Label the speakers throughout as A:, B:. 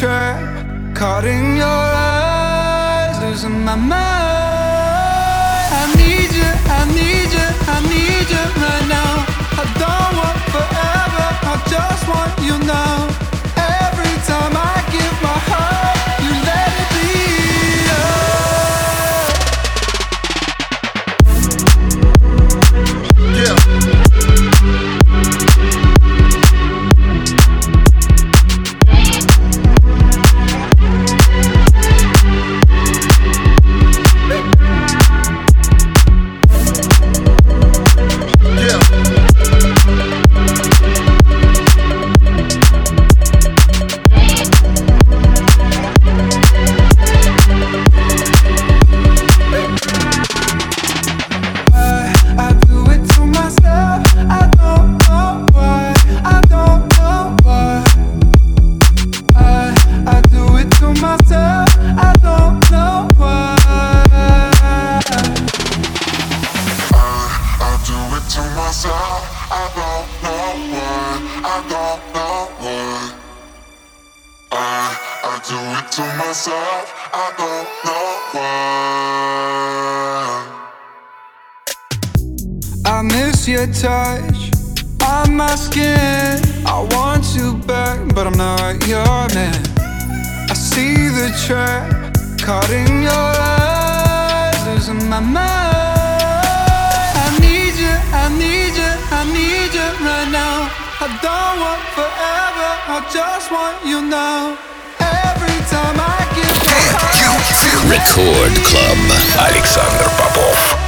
A: picture caught in your eyes, losing my mind. I need you, I need you, I need you right now. I don't want forever, I just want you now. see the trap caught in your eyes, losing my mind. I need you, I need you, I need you right now. I don't want forever, I just want you now. Every time I get
B: Record Club.
C: Александр Попов.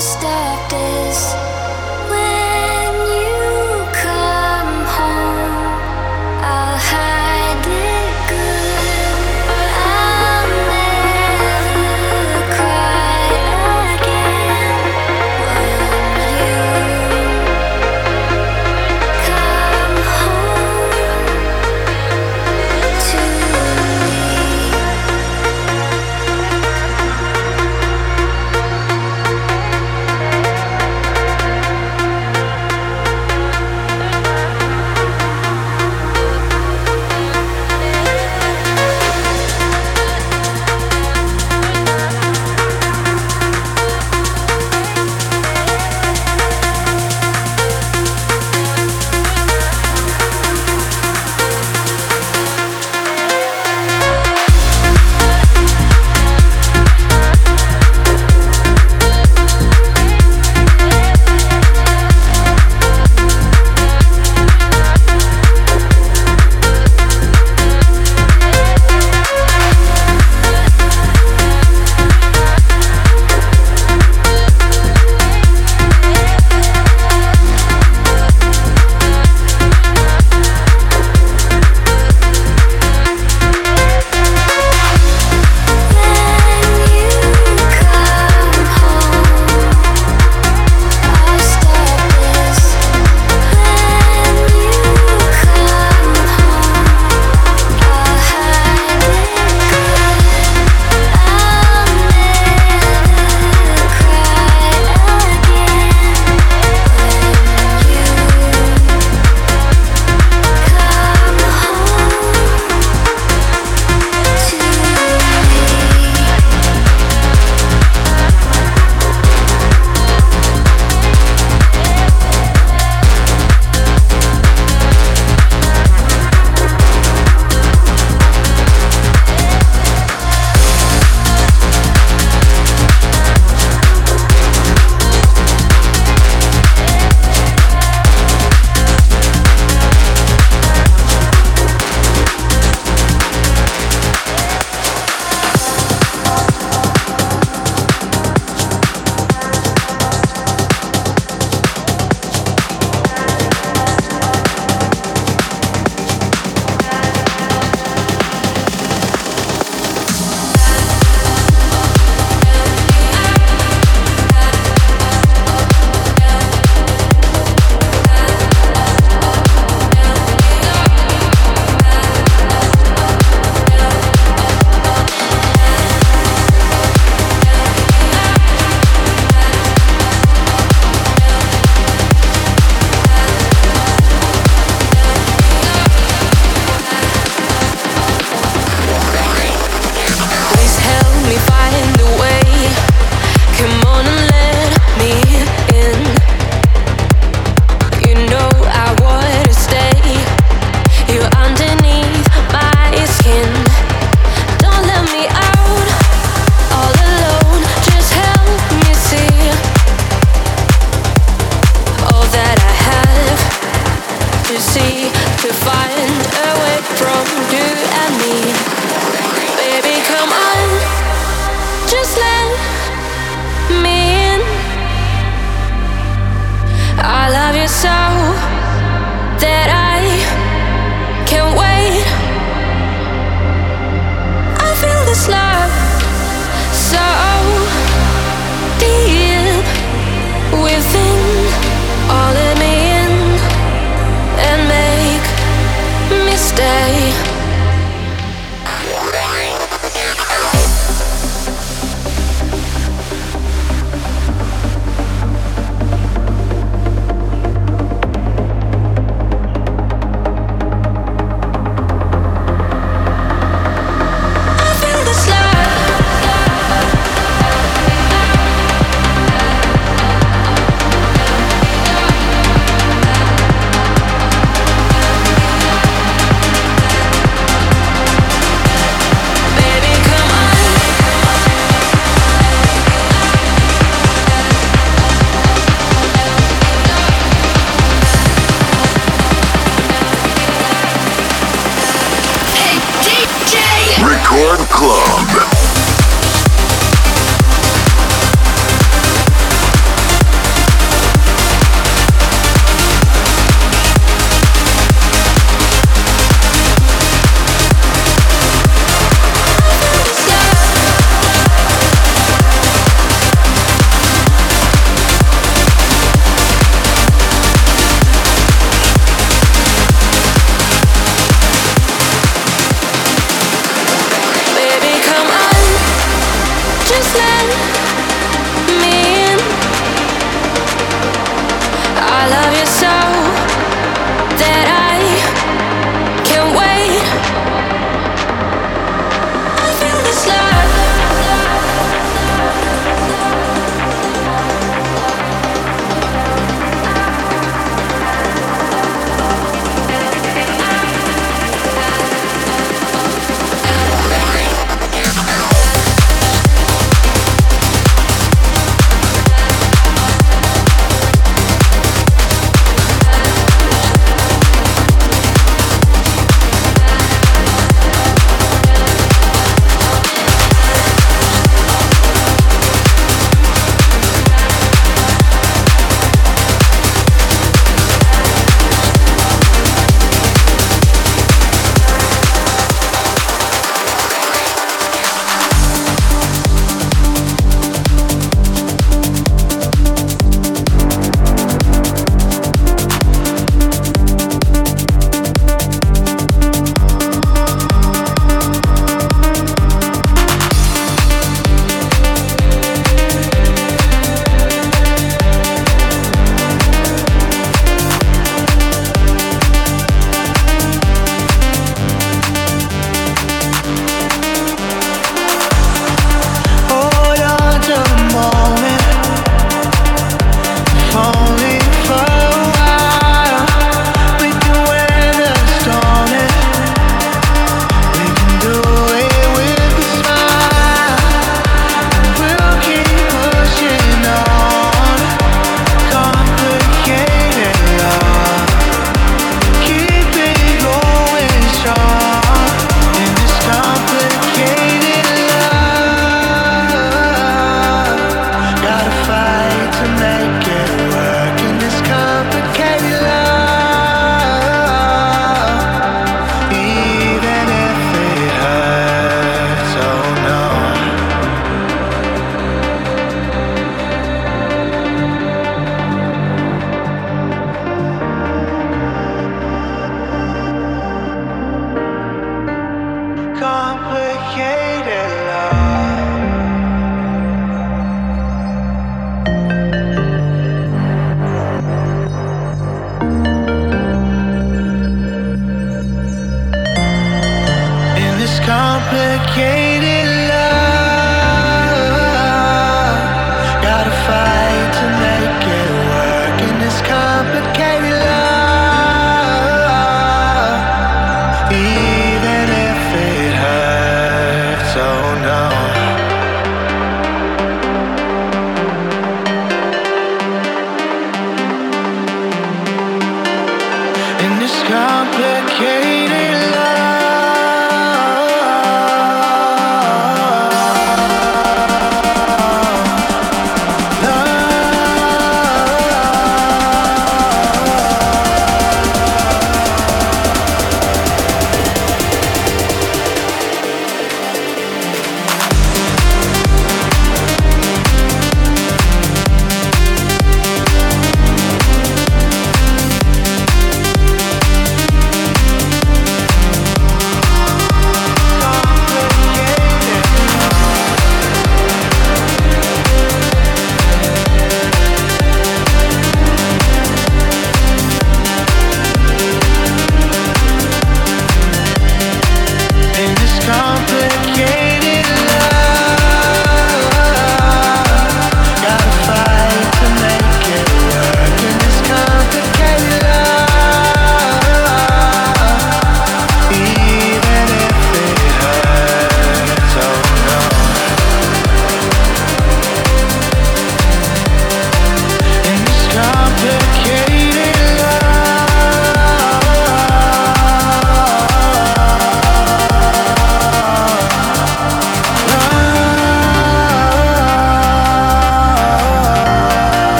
D: stop this. When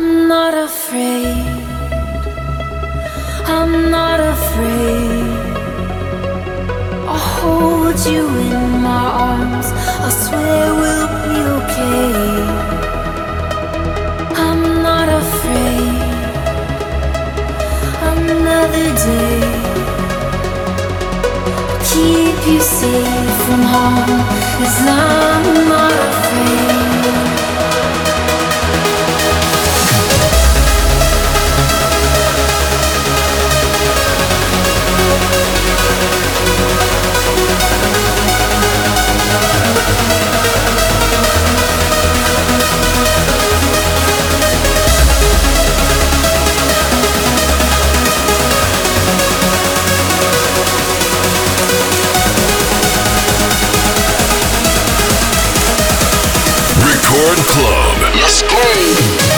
D: I'm not afraid. I'm not afraid. I'll hold you in my arms. I swear we'll be okay. I'm not afraid. Another day. I'll keep you safe from harm. Cause I'm not afraid.
E: Record Club. Let's go.